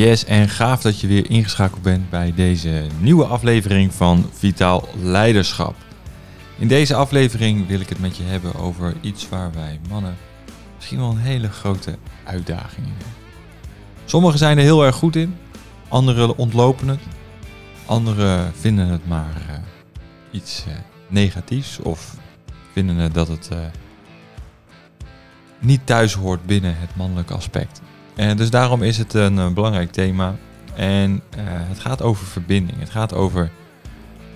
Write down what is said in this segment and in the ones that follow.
Yes, en gaaf dat je weer ingeschakeld bent bij deze nieuwe aflevering van Vitaal Leiderschap. In deze aflevering wil ik het met je hebben over iets waar wij mannen misschien wel een hele grote uitdaging in hebben. Sommigen zijn er heel erg goed in, anderen ontlopen het, anderen vinden het maar uh, iets uh, negatiefs of vinden dat het uh, niet thuis hoort binnen het mannelijke aspect. En dus daarom is het een, een belangrijk thema. En uh, het gaat over verbinding. Het gaat over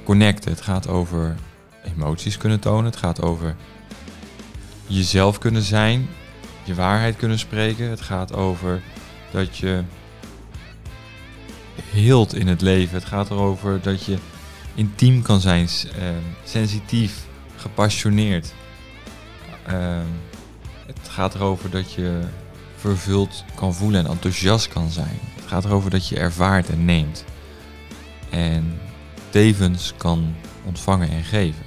connecten. Het gaat over emoties kunnen tonen. Het gaat over jezelf kunnen zijn. Je waarheid kunnen spreken. Het gaat over dat je heelt in het leven. Het gaat erover dat je intiem kan zijn. Sensitief. Gepassioneerd. Uh, het gaat erover dat je vervuld kan voelen en enthousiast kan zijn. Het gaat erover dat je ervaart en neemt. En tevens kan ontvangen en geven.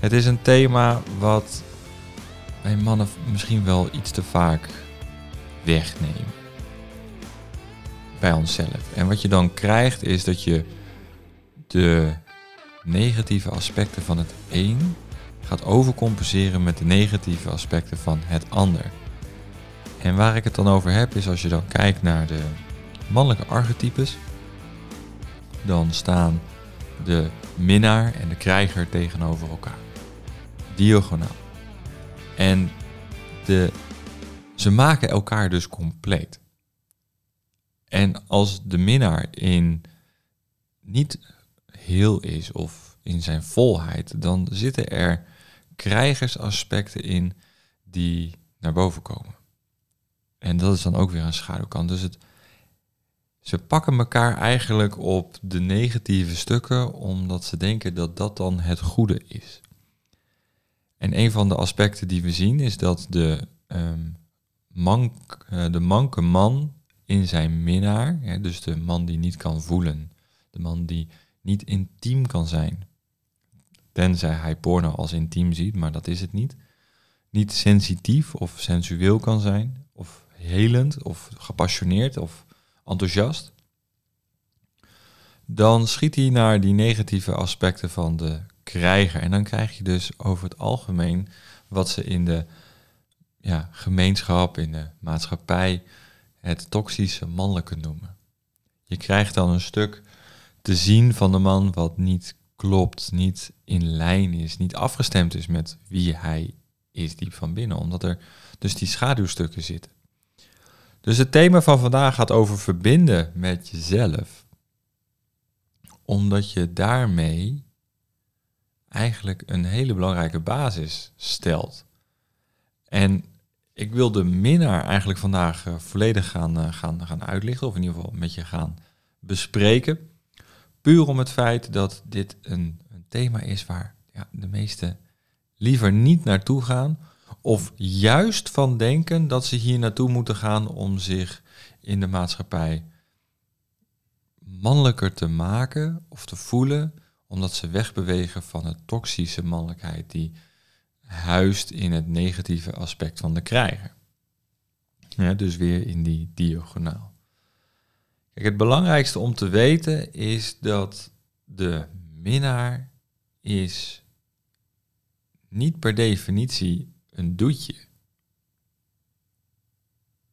Het is een thema wat wij mannen misschien wel iets te vaak wegnemen. Bij onszelf. En wat je dan krijgt is dat je de negatieve aspecten van het een gaat overcompenseren met de negatieve aspecten van het ander. En waar ik het dan over heb is als je dan kijkt naar de mannelijke archetypes, dan staan de minnaar en de krijger tegenover elkaar. Diagonaal. En de, ze maken elkaar dus compleet. En als de minnaar in niet heel is of in zijn volheid, dan zitten er krijgersaspecten in die naar boven komen. En dat is dan ook weer een schaduwkant. Dus het, ze pakken elkaar eigenlijk op de negatieve stukken, omdat ze denken dat dat dan het goede is. En een van de aspecten die we zien is dat de, um, mank, uh, de manke man in zijn minnaar, hè, dus de man die niet kan voelen, de man die niet intiem kan zijn, tenzij hij porno als intiem ziet, maar dat is het niet, niet sensitief of sensueel kan zijn, of helend of gepassioneerd of enthousiast, dan schiet hij naar die negatieve aspecten van de krijger. En dan krijg je dus over het algemeen wat ze in de ja, gemeenschap, in de maatschappij, het toxische mannelijke noemen. Je krijgt dan een stuk te zien van de man wat niet klopt, niet in lijn is, niet afgestemd is met wie hij is diep van binnen, omdat er dus die schaduwstukken zitten. Dus het thema van vandaag gaat over verbinden met jezelf. Omdat je daarmee eigenlijk een hele belangrijke basis stelt. En ik wil de minnaar eigenlijk vandaag uh, volledig gaan, uh, gaan, gaan uitlichten, of in ieder geval met je gaan bespreken. Puur om het feit dat dit een, een thema is waar ja, de meesten liever niet naartoe gaan, of juist van denken dat ze hier naartoe moeten gaan om zich in de maatschappij mannelijker te maken of te voelen, omdat ze wegbewegen van de toxische mannelijkheid die huist in het negatieve aspect van de krijger. Dus weer in die diagonaal. Kijk, het belangrijkste om te weten is dat de minnaar is niet per definitie een doetje.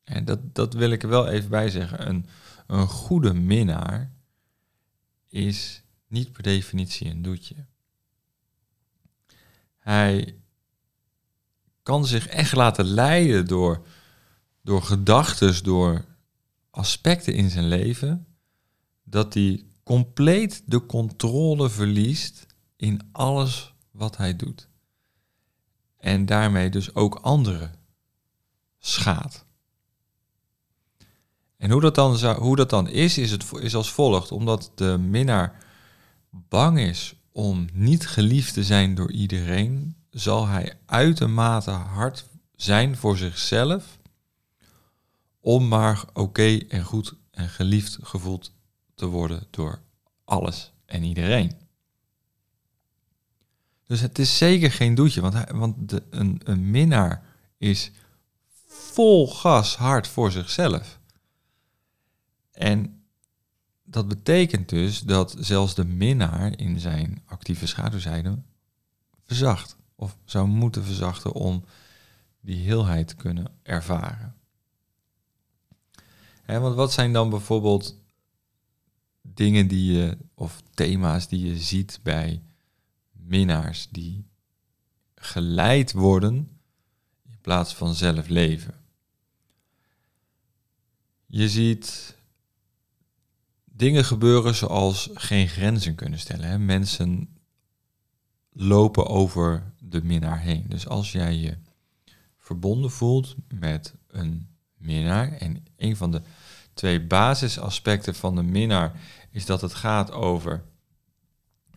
En dat, dat wil ik er wel even bij zeggen. Een, een goede minnaar is niet per definitie een doetje. Hij kan zich echt laten leiden door, door gedachten, door aspecten in zijn leven, dat hij compleet de controle verliest in alles wat hij doet. En daarmee dus ook anderen schaadt. En hoe dat dan, hoe dat dan is, is, het, is als volgt. Omdat de minnaar bang is om niet geliefd te zijn door iedereen, zal hij uitermate hard zijn voor zichzelf om maar oké en goed en geliefd gevoeld te worden door alles en iedereen. Dus het is zeker geen doetje, want, hij, want de, een, minnaar is vol gas hard voor zichzelf. En dat betekent dus dat zelfs de minnaar in zijn actieve schaduwzijde verzacht. Of zou moeten verzachten om die heelheid te kunnen ervaren. want wat zijn dan bijvoorbeeld dingen die je, of thema's die je ziet bij minnaars die geleid worden in plaats van zelf leven? Je ziet dingen gebeuren zoals geen grenzen kunnen stellen. Hè? Mensen lopen over de minnaar heen. Dus als jij je verbonden voelt met een minnaar, en een van de twee basisaspecten van de minnaar is dat het gaat over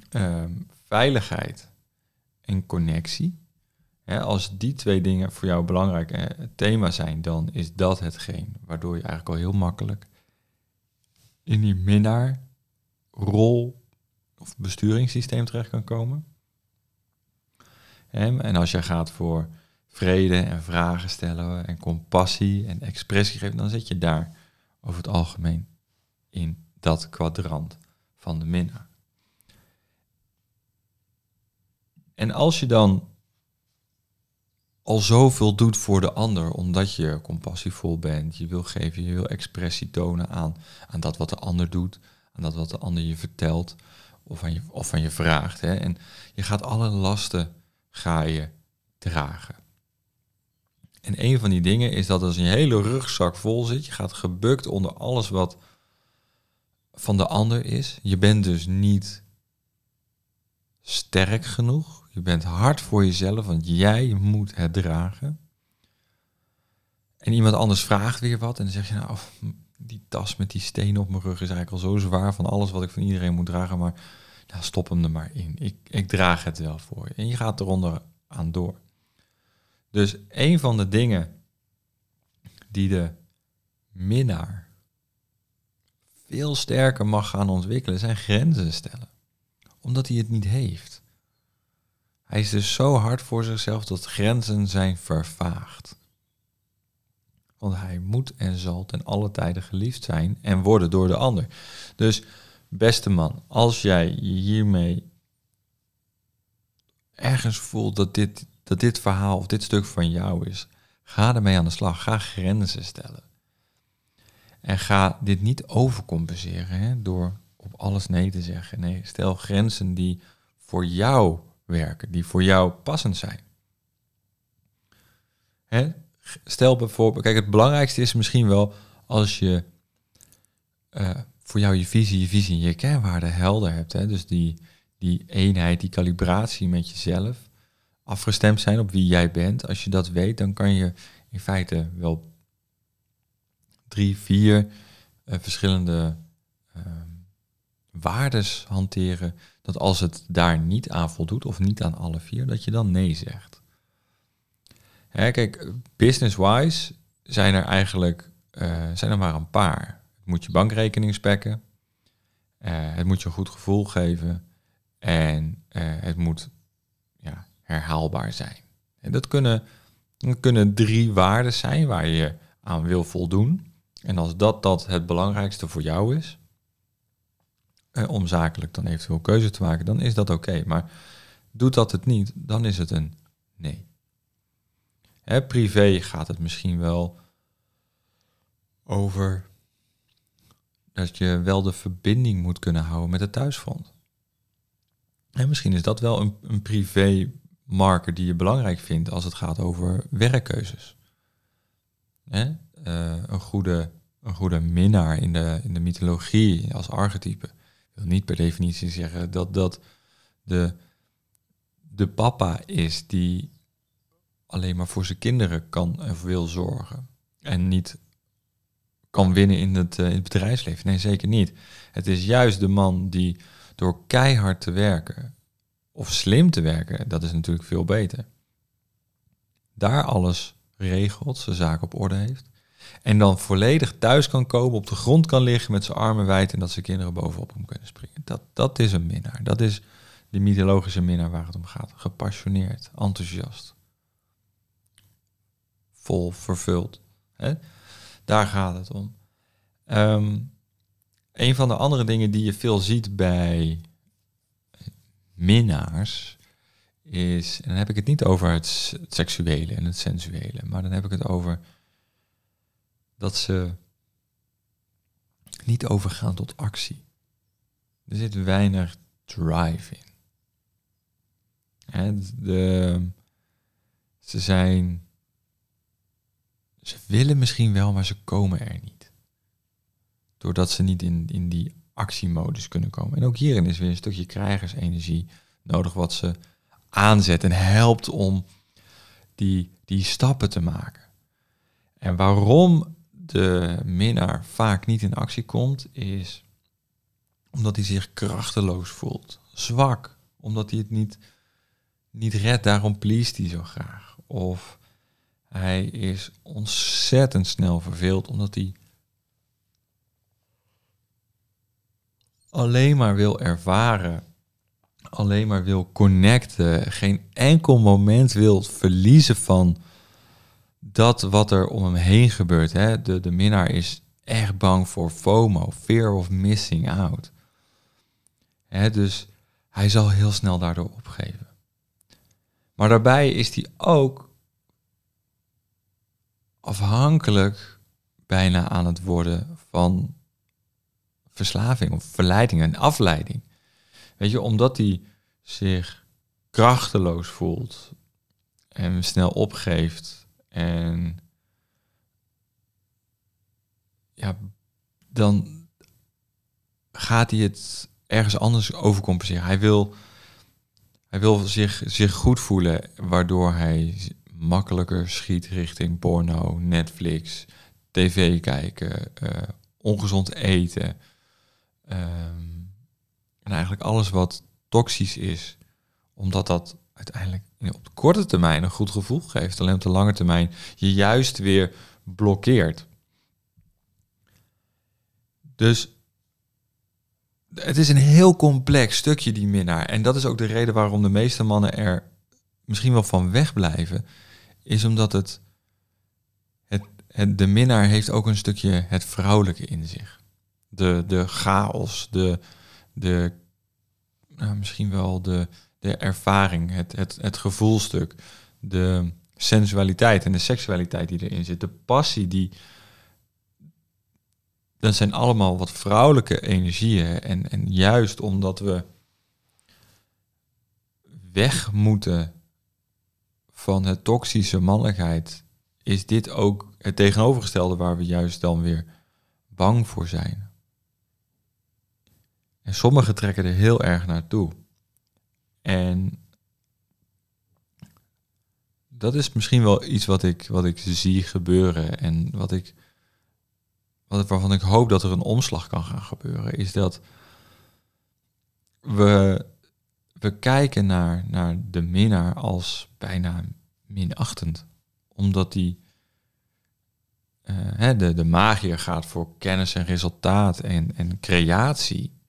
ehm, veiligheid en connectie. als die twee dingen voor jou belangrijk eh, thema zijn, dan is dat hetgeen waardoor je eigenlijk al heel makkelijk in die minnaarrol of besturingssysteem terecht kan komen. En als jij gaat voor vrede en vragen stellen en compassie en expressie geven, dan zit je daar over het algemeen in dat kwadrant van de minnaar. En als je dan al zoveel doet voor de ander, omdat je compassievol bent, je wil geven, je wil expressie tonen aan, aan dat wat de ander doet, aan dat wat de ander je vertelt of aan je, of aan je vraagt. Hè? En je gaat alle lasten ga je dragen. En een van die dingen is dat als je hele rugzak vol zit, je gaat gebukt onder alles wat van de ander is. Je bent dus niet sterk genoeg. Je bent hard voor jezelf, want jij moet het dragen. En iemand anders vraagt weer wat en dan zeg je nou, die tas met die stenen op mijn rug is eigenlijk al zo zwaar van alles wat ik van iedereen moet dragen, maar nou, stop hem er maar in. Ik, ik draag het wel voor je. En je gaat eronder aan door. Dus een van de dingen die de minnaar veel sterker mag gaan ontwikkelen, zijn grenzen stellen. Omdat hij het niet heeft. Hij is dus zo hard voor zichzelf dat grenzen zijn vervaagd. Want hij moet en zal ten alle tijden geliefd zijn en worden door de ander. Dus beste man, als jij je hiermee ergens voelt dat dit, dat dit verhaal of dit stuk van jou is, ga ermee aan de slag. Ga grenzen stellen. En ga dit niet overcompenseren hè, door op alles nee te zeggen. Nee, stel grenzen die voor jou werken, die voor jou passend zijn. Hè? Stel bijvoorbeeld, kijk, het belangrijkste is misschien wel als je uh, voor jou je visie, je visie en je kernwaarde helder hebt. Hè? Dus die, die eenheid, die calibratie met jezelf afgestemd zijn op wie jij bent. Als je dat weet, dan kan je in feite wel drie, vier uh, verschillende uh, waardes hanteren. Dat als het daar niet aan voldoet, of niet aan alle vier, dat je dan nee zegt. Hè, kijk, business-wise zijn er eigenlijk uh, zijn er maar een paar. Het moet je bankrekening spekken. Uh, het moet je een goed gevoel geven. En uh, het moet ja, herhaalbaar zijn. En dat kunnen, kunnen drie waarden zijn waar je aan wil voldoen. En als dat, dat het belangrijkste voor jou is, eh, om zakelijk dan eventueel keuze te maken, dan is dat oké. Maar doet dat het niet, dan is het een nee. Privé gaat het misschien wel over dat je wel de verbinding moet kunnen houden met het thuisfront. En misschien is dat wel een, een privé marker die je belangrijk vindt als het gaat over werkkeuzes. Hè? Uh, een, goede, een goede minnaar in de, in de mythologie als archetype wil niet per definitie zeggen dat dat de, de papa is die alleen maar voor zijn kinderen kan en wil zorgen. En niet kan winnen in het, uh, in het bedrijfsleven. Nee, zeker niet. Het is juist de man die door keihard te werken of slim te werken, dat is natuurlijk veel beter. Daar alles regelt, zijn zaak op orde heeft. En dan volledig thuis kan komen, op de grond kan liggen met zijn armen wijd en dat zijn kinderen bovenop hem kunnen springen. Dat, dat is een minnaar. Dat is de mythologische minnaar waar het om gaat. Gepassioneerd, enthousiast. Vol vervuld. Hè? Daar gaat het om. Um, een van de andere dingen die je veel ziet bij minnaars is, en dan heb ik het niet over het seksuele en het sensuele, maar dan heb ik het over dat ze niet overgaan tot actie. Er zit weinig drive in. De, ze zijn. Ze willen misschien wel, maar ze komen er niet. Doordat ze niet in, in die actiemodus kunnen komen. En ook hierin is weer een stukje krijgersenergie nodig, wat ze aanzet en helpt om die, die stappen te maken. En waarom de minnaar vaak niet in actie komt, is omdat hij zich krachteloos voelt, zwak, omdat hij het niet, niet redt, daarom pleest hij zo graag. Of hij is ontzettend snel verveeld, omdat hij alleen maar wil ervaren, alleen maar wil connecten, geen enkel moment wil verliezen van dat wat er om hem heen gebeurt. Hè? De, de minnaar is echt bang voor FOMO, fear of missing out. Hè, dus hij zal heel snel daardoor opgeven. Maar daarbij is hij ook afhankelijk bijna aan het worden van verslaving of verleiding en afleiding. Weet je, omdat hij zich krachteloos voelt en snel opgeeft en ja, dan gaat hij het ergens anders overcompenseren. Hij wil, hij wil zich, zich goed voelen, waardoor hij makkelijker schiet richting porno, Netflix, tv kijken, uh, ongezond eten. Ehm, en eigenlijk alles wat toxisch is, omdat dat uiteindelijk op de korte termijn een goed gevoel geeft, alleen op de lange termijn je juist weer blokkeert. Dus het is een heel complex stukje, die minnaar. En dat is ook de reden waarom de meeste mannen er misschien wel van wegblijven. Is omdat het, het, het, de minnaar heeft ook een stukje het vrouwelijke in zich. De, de chaos, de, de nou, misschien wel de, de ervaring, het, het, het gevoelstuk, de sensualiteit en de seksualiteit die erin zit, de passie die. Dat zijn allemaal wat vrouwelijke energieën. En, en juist omdat we weg moeten van het toxische mannelijkheid, is dit ook het tegenovergestelde waar we juist dan weer bang voor zijn. En sommigen trekken er heel erg naartoe. En dat is misschien wel iets wat ik, wat ik zie gebeuren en wat ik, wat, waarvan ik hoop dat er een omslag kan gaan gebeuren, is dat we, we kijken naar, naar de minnaar als bijna minachtend. Omdat die, uh, de, de magier gaat voor kennis en resultaat en, en creatie.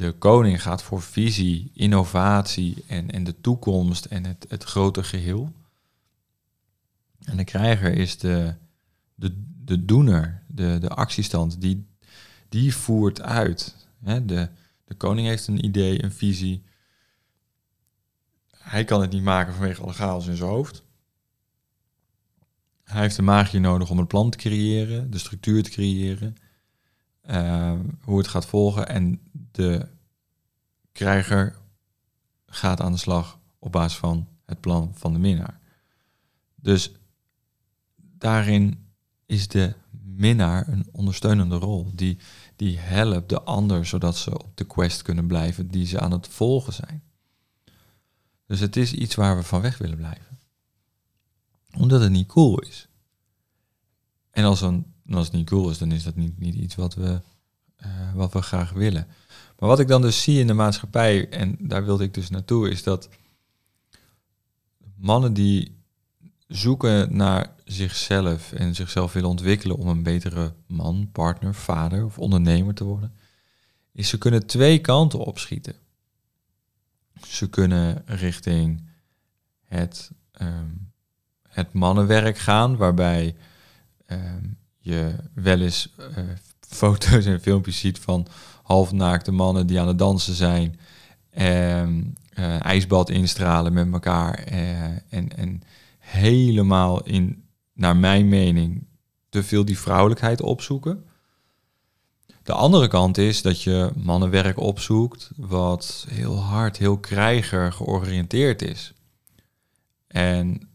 De koning gaat voor visie, innovatie en, en de toekomst en het, het grote geheel. En de krijger is de, de, de doener, de, de actiestand, die, die voert uit. de, de koning heeft een idee, een visie. Hij kan het niet maken vanwege alle chaos in zijn hoofd. Hij heeft de magie nodig om een plan te creëren, de structuur te creëren, uh, hoe het gaat volgen. En de krijger gaat aan de slag op basis van het plan van de minnaar. Dus daarin is de minnaar een ondersteunende rol. Die, die helpt de ander zodat ze op de quest kunnen blijven die ze aan het volgen zijn. Dus het is iets waar we van weg willen blijven. Omdat het niet cool is. En als, een, als het niet cool is, dan is dat niet, niet iets wat we, uh, wat we graag willen. Maar wat ik dan dus zie in de maatschappij, en daar wilde ik dus naartoe, is dat mannen die zoeken naar zichzelf en zichzelf willen ontwikkelen om een betere man, partner, vader of ondernemer te worden, is ze kunnen twee kanten opschieten. Ze kunnen richting het, um, het mannenwerk gaan, waarbij um, je wel eens uh, foto's en filmpjes ziet van halfnaakte mannen die aan het dansen zijn. En uh, ijsbad instralen met elkaar. Uh, en, en helemaal in, naar mijn mening, te veel die vrouwelijkheid opzoeken. De andere kant is dat je mannenwerk opzoekt wat heel hard, heel krijger georiënteerd is. En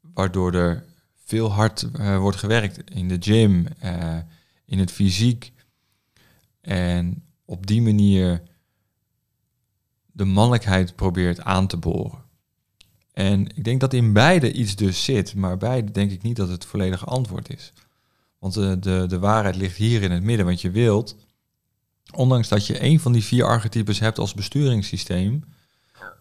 waardoor er veel hard uh, wordt gewerkt in de gym, in het fysiek. En op die manier de mannelijkheid probeert aan te boren. En ik denk dat in beide iets dus zit, maar beide denk ik niet dat het volledige antwoord is. Want de, de, de waarheid ligt hier in het midden, want je wilt, ondanks dat je een van die vier archetypes hebt als besturingssysteem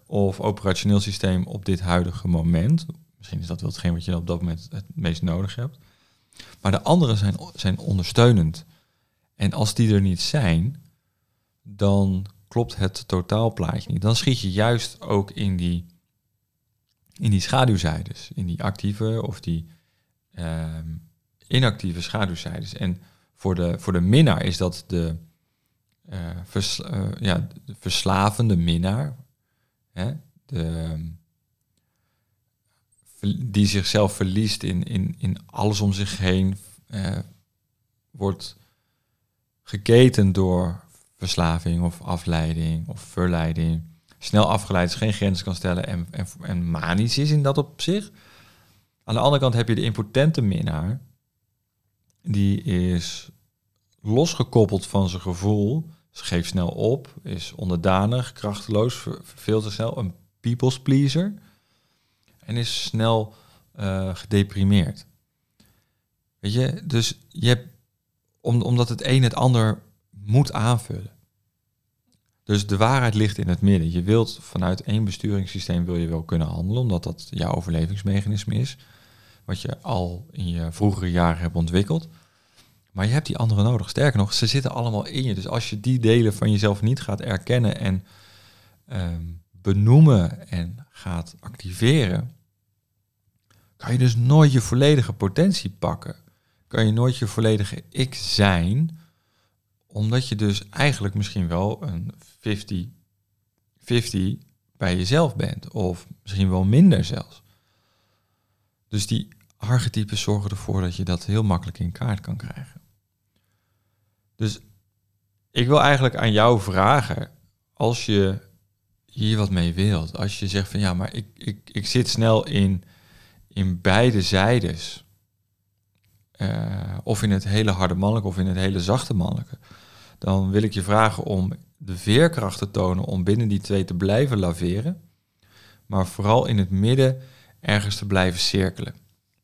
of operationeel systeem op dit huidige moment, misschien is dat wel hetgeen wat je op dat moment het meest nodig hebt, maar de andere zijn, zijn ondersteunend. En als die er niet zijn, dan klopt het totaalplaatje niet. Dan schiet je juist ook in die, in die schaduwzijdes, in die actieve of die ehm, inactieve schaduwzijdes. En voor de, voor de minnaar is dat de, uh, ja, de verslavende minnaar, hè? De, die zichzelf verliest in, in, in alles om zich heen, uh, wordt geketen door verslaving of afleiding of verleiding. Snel afgeleid is, geen grens kan stellen en, en, en manisch is in dat op zich. Aan de andere kant heb je de impotente minnaar. Die is losgekoppeld van zijn gevoel. Geeft snel op, is onderdanig, krachteloos, verveelt zichzelf, een people's pleaser. En is snel uh, gedeprimeerd. Weet je, dus je hebt, om, omdat het een het ander moet aanvullen. Dus de waarheid ligt in het midden. Je wilt vanuit één besturingssysteem wil je wel kunnen handelen, omdat dat jouw overlevingsmechanisme is, wat je al in je vroegere jaren hebt ontwikkeld. Maar je hebt die andere nodig. Sterker nog, ze zitten allemaal in je. Dus als je die delen van jezelf niet gaat erkennen en um, benoemen en gaat activeren, kan je dus nooit je volledige potentie pakken. Kan je nooit je volledige ik zijn, omdat je dus eigenlijk misschien wel een 50-50 bij jezelf bent. Of misschien wel minder zelfs. Dus die archetypes zorgen ervoor dat je dat heel makkelijk in kaart kan krijgen. Dus ik wil eigenlijk aan jou vragen, als je hier wat mee wilt, als je zegt van ja, maar ik, ik, ik zit snel in, in beide zijdes, uh, of in het hele harde mannelijke of in het hele zachte mannelijke, dan wil ik je vragen om de veerkracht te tonen om binnen die twee te blijven laveren, maar vooral in het midden ergens te blijven cirkelen.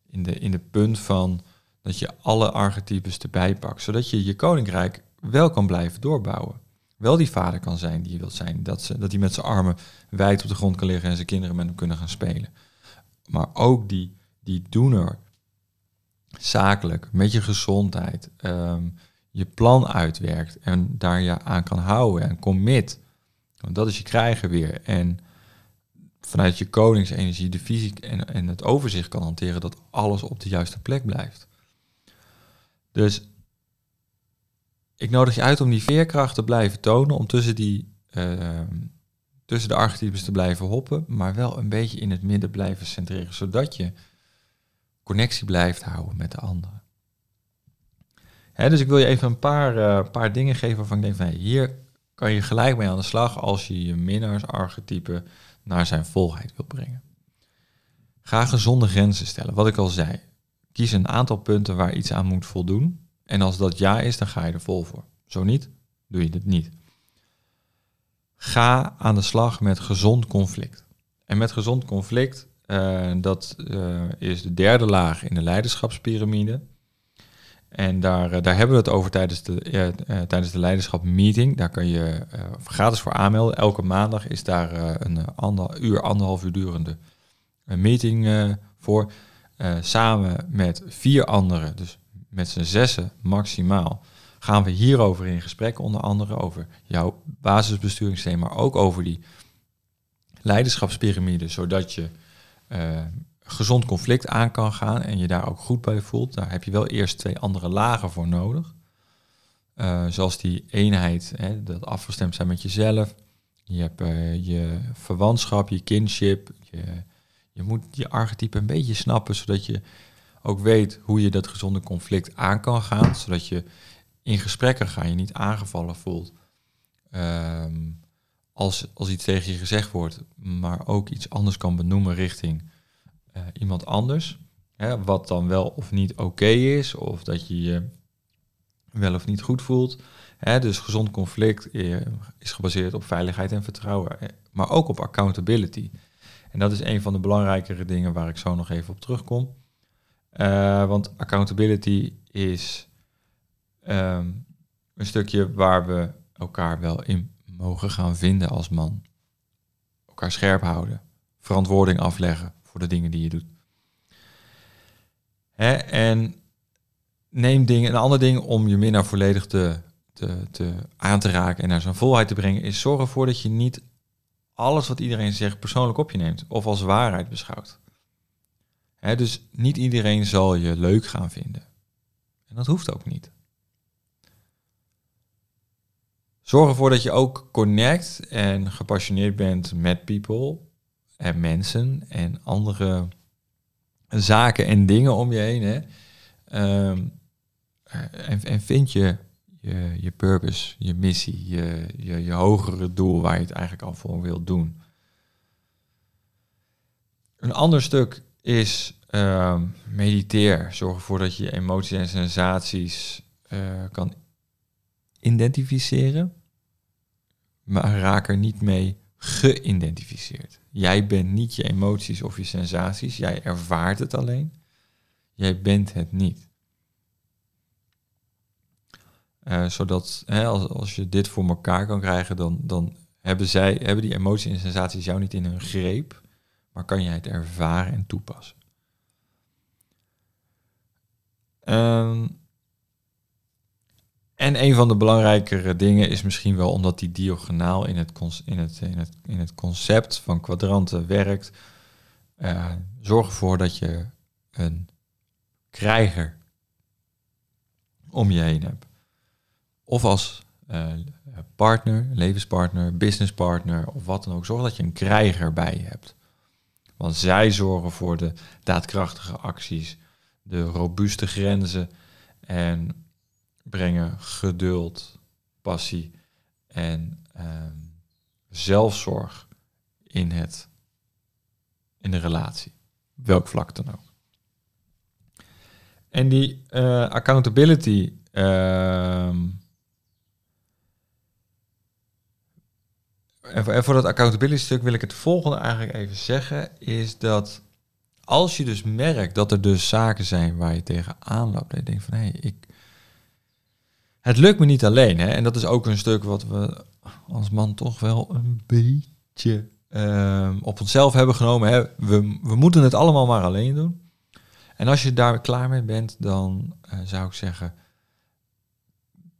In de, in de punt van dat je alle archetypes erbij pakt, zodat je je koninkrijk wel kan blijven doorbouwen. Wel die vader kan zijn die je wilt zijn, dat, ze, dat hij met zijn armen wijd op de grond kan liggen en zijn kinderen met hem kunnen gaan spelen. Maar ook die, die doener, zakelijk, met je gezondheid, um, je plan uitwerkt en daar je aan kan houden en commit. Want dat is je krijgen weer. En vanuit je koningsenergie de fysiek en, en het overzicht kan hanteren dat alles op de juiste plek blijft. Dus ik nodig je uit om die veerkracht te blijven tonen, om tussen, die, uh, tussen de archetypes te blijven hoppen, maar wel een beetje in het midden blijven centreren, zodat je connectie blijft houden met de anderen dus ik wil je even een paar, uh, paar dingen geven waarvan ik denk van hier kan je gelijk mee aan de slag als je je minnaarsarchetype naar zijn volheid wil brengen. Ga gezonde grenzen stellen. Wat ik al zei. Kies een aantal punten waar iets aan moet voldoen. En als dat ja is, dan ga je er vol voor. Zo niet, doe je het niet. Ga aan de slag met gezond conflict. En met gezond conflict, uh, dat uh, is de derde laag in de leiderschapspyramide. En daar, eh, daar hebben we het over tijdens de, tijdens de leiderschap meeting. Daar kan je gratis voor aanmelden. Elke maandag is daar een ander, uur, anderhalf uur durende meeting voor. samen met vier anderen, dus met z'n zessen maximaal, gaan we hierover in gesprek. Onder andere over jouw basisbesturingssysteem, maar ook over die leiderschapspyramide. Zodat je gezond conflict aan kan gaan en je daar ook goed bij voelt, daar heb je wel eerst twee andere lagen voor nodig. Uh, zoals die eenheid, hè, dat afgestemd zijn met jezelf. Je hebt uh, je verwantschap, je kinship. Je, je moet je archetype een beetje snappen, zodat je ook weet hoe je dat gezonde conflict aan kan gaan. Zodat je in gesprekken ga je niet aangevallen voelt. Um, als, als iets tegen je gezegd wordt, maar ook iets anders kan benoemen richting uh, iemand anders. Hè, wat dan wel of niet oké is, of dat je je wel of niet goed voelt. Hè, dus gezond conflict eh, is gebaseerd op veiligheid en vertrouwen, eh, maar ook op accountability. En dat is een van de belangrijkere dingen waar ik zo nog even op terugkom. Want accountability is um, een stukje waar we elkaar wel in mogen gaan vinden als man. Elkaar scherp houden. Verantwoording afleggen voor de dingen die je doet. Hè? En neem dingen, een ander ding om je minnaar volledig te, te, te aan te raken en naar zijn volheid te brengen, is zorg ervoor dat je niet alles wat iedereen zegt persoonlijk op je neemt of als waarheid beschouwt. Hè, dus niet iedereen zal je leuk gaan vinden. En dat hoeft ook niet. Zorg ervoor dat je ook connect en gepassioneerd bent met people en mensen en andere zaken en dingen om je heen. Hè. Ehm, en, en vind je, je je purpose, je missie, je, je, hogere doel waar je het eigenlijk al voor wilt doen. Een ander stuk is uh, mediteer. Zorg ervoor dat je emoties en sensaties uh, kan identificeren maar raak er niet mee geïdentificeerd. Jij bent niet je emoties of je sensaties, jij ervaart het alleen. Jij bent het niet. Uh, zodat hè, als, als je dit voor elkaar kan krijgen, dan, dan hebben, zij, hebben die emoties en sensaties jou niet in hun greep, maar kan je het ervaren en toepassen. Um, en een van de belangrijkere dingen is misschien wel omdat die diagonaal in het, in het, in het, in het concept van kwadranten werkt. Uh, zorg ervoor dat je een krijger om je heen hebt. Of als uh, partner, levenspartner, businesspartner of wat dan ook. Zorg dat je een krijger bij je hebt. Want zij zorgen voor de daadkrachtige acties, de robuuste grenzen en brengen geduld, passie en ehm, zelfzorg in, het, in de relatie. Welk vlak dan ook. En die uh, accountability. Uh, en voor dat accountability stuk wil ik het volgende eigenlijk even zeggen. Is dat als je dus merkt dat er dus zaken zijn waar je tegen aanloopt. En je denkt van hé, hey, ik, het lukt me niet alleen. Hè? En dat is ook een stuk wat we als man toch wel een beetje uh, op onszelf hebben genomen. Hè? We, we moeten het allemaal maar alleen doen. En als je daar klaar mee bent, dan uh, zou ik zeggen,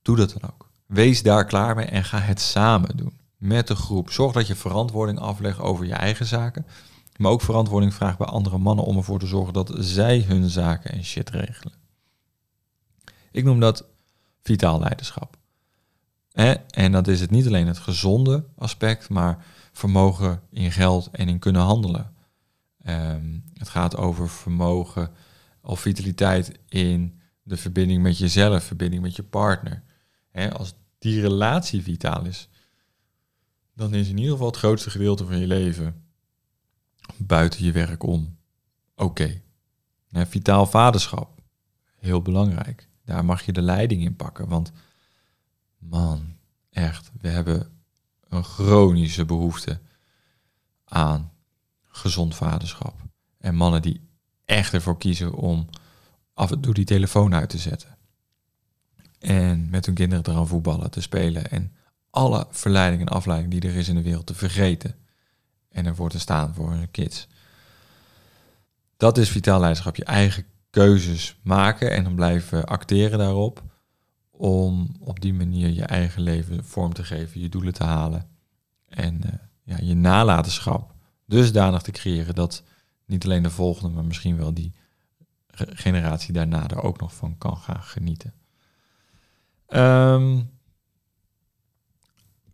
doe dat dan ook. Wees daar klaar mee en ga het samen doen. Met de groep. Zorg dat je verantwoording aflegt over je eigen zaken. Maar ook verantwoording vraagt bij andere mannen om ervoor te zorgen dat zij hun zaken en shit regelen. Ik noem dat vitaal leiderschap. En dat is het niet alleen het gezonde aspect, maar vermogen in geld en in kunnen handelen. Ehm, het gaat over vermogen of vitaliteit in de verbinding met jezelf, verbinding met je partner. als die relatie vitaal is, dan is in ieder geval het grootste gedeelte van je leven buiten je werk om. Oké. Vitaal vaderschap, heel belangrijk. Daar mag je de leiding in pakken. Want man, echt, we hebben een chronische behoefte aan gezond vaderschap. En mannen die echt ervoor kiezen om af en toe die telefoon uit te zetten. En met hun kinderen eraan voetballen, te spelen. En alle verleiding en afleiding die er is in de wereld te vergeten. En ervoor te staan voor hun kids. Dat is vitaal leiderschap. Je eigen keuzes maken en dan blijven acteren daarop. Om op die manier je eigen leven vorm te geven, je doelen te halen. En uh, ja, je nalatenschap dusdanig te creëren dat niet alleen de volgende, maar misschien wel die generatie daarna er ook nog van kan gaan genieten. Ehm,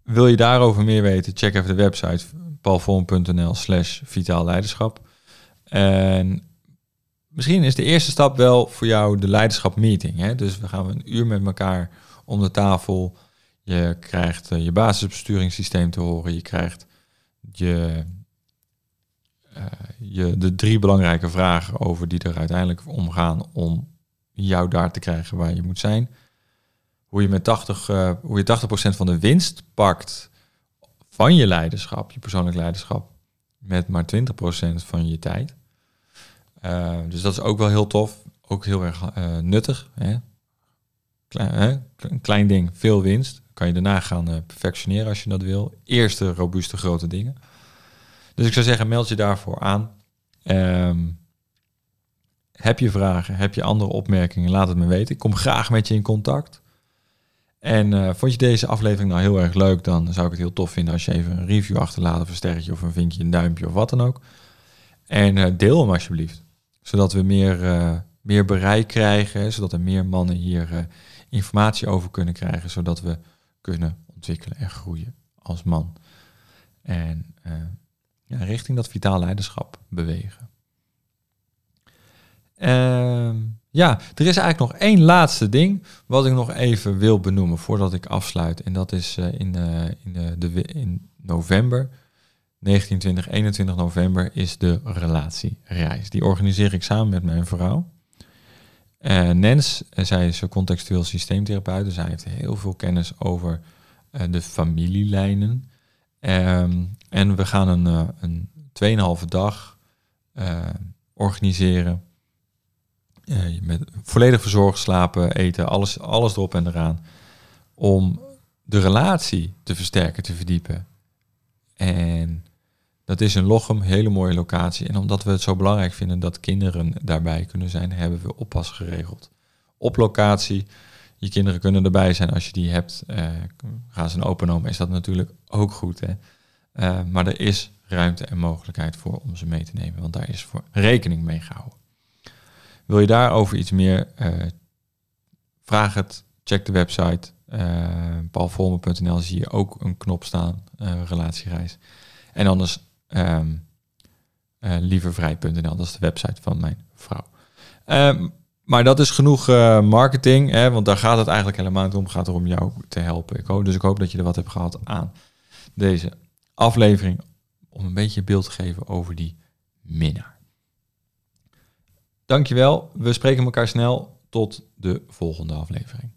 wil je daarover meer weten? Check even de website paulvorm.nl slash vitaal leiderschap. En misschien is de eerste stap wel voor jou de leiderschap meeting. Hè? Dus we gaan een uur met elkaar om de tafel. Je krijgt uh, je basisbesturingssysteem te horen. Je krijgt je, uh, je, de drie belangrijke vragen over die er uiteindelijk omgaan om jou daar te krijgen waar je moet zijn. Hoe je met 80, uh, hoe je 80% van de winst pakt van je leiderschap, je persoonlijk leiderschap, met maar 20% van je tijd. Uh, dus dat is ook wel heel tof. Ook heel erg uh, nuttig. Hè? Klein, hè? Een klein ding, veel winst. Kan je daarna gaan uh, perfectioneren als je dat wil. Eerste robuuste grote dingen. Dus ik zou zeggen, meld je daarvoor aan. Um, heb je vragen, heb je andere opmerkingen, laat het me weten. Ik kom graag met je in contact. En vond je deze aflevering nou heel erg leuk, dan zou ik het heel tof vinden als je even een review achterlaat, of een sterretje, of een vinkje, een duimpje, of wat dan ook. En deel hem alsjeblieft, zodat we meer, uh, meer bereik krijgen, zodat er meer mannen hier informatie over kunnen krijgen, zodat we kunnen ontwikkelen en groeien als man. En ja, richting dat vitaal leiderschap bewegen. Uh, ja, er is eigenlijk nog één laatste ding wat ik nog even wil benoemen voordat ik afsluit. En dat is in, in, de, in november, 19, 20, 21 november, is de relatiereis. Die organiseer ik samen met mijn vrouw. Uh, Nens, zij is een contextueel systeemtherapeut, dus zij heeft heel veel kennis over de familielijnen. Um, en we gaan een, een 2,5 dag organiseren met volledig verzorgd slapen, eten, alles, alles erop en eraan. Om de relatie te versterken, te verdiepen. En dat is in Lochem, een hele mooie locatie. En omdat we het zo belangrijk vinden dat kinderen daarbij kunnen zijn, hebben we oppas geregeld. Op locatie. Je kinderen kunnen erbij zijn als je die hebt. Uh, gaan ze een open is dat natuurlijk ook goed. Hè? Uh, maar er is ruimte en mogelijkheid voor om ze mee te nemen. Want daar is voor rekening mee gehouden. Wil je daarover iets meer? Uh, vraag het. Check de website. Uh, zie je ook een knop staan. Relatiereis. En anders um, uh, lievervrij.nl. Dat is de website van mijn vrouw. Um, maar dat is genoeg uh, marketing, hè, want daar gaat het eigenlijk helemaal niet om. Het gaat erom jou te helpen. Ik hoop, dus ik hoop dat je er wat hebt gehad aan deze aflevering. Om een beetje beeld te geven over die minnaar. Dankjewel. We spreken elkaar snel. Tot de volgende aflevering.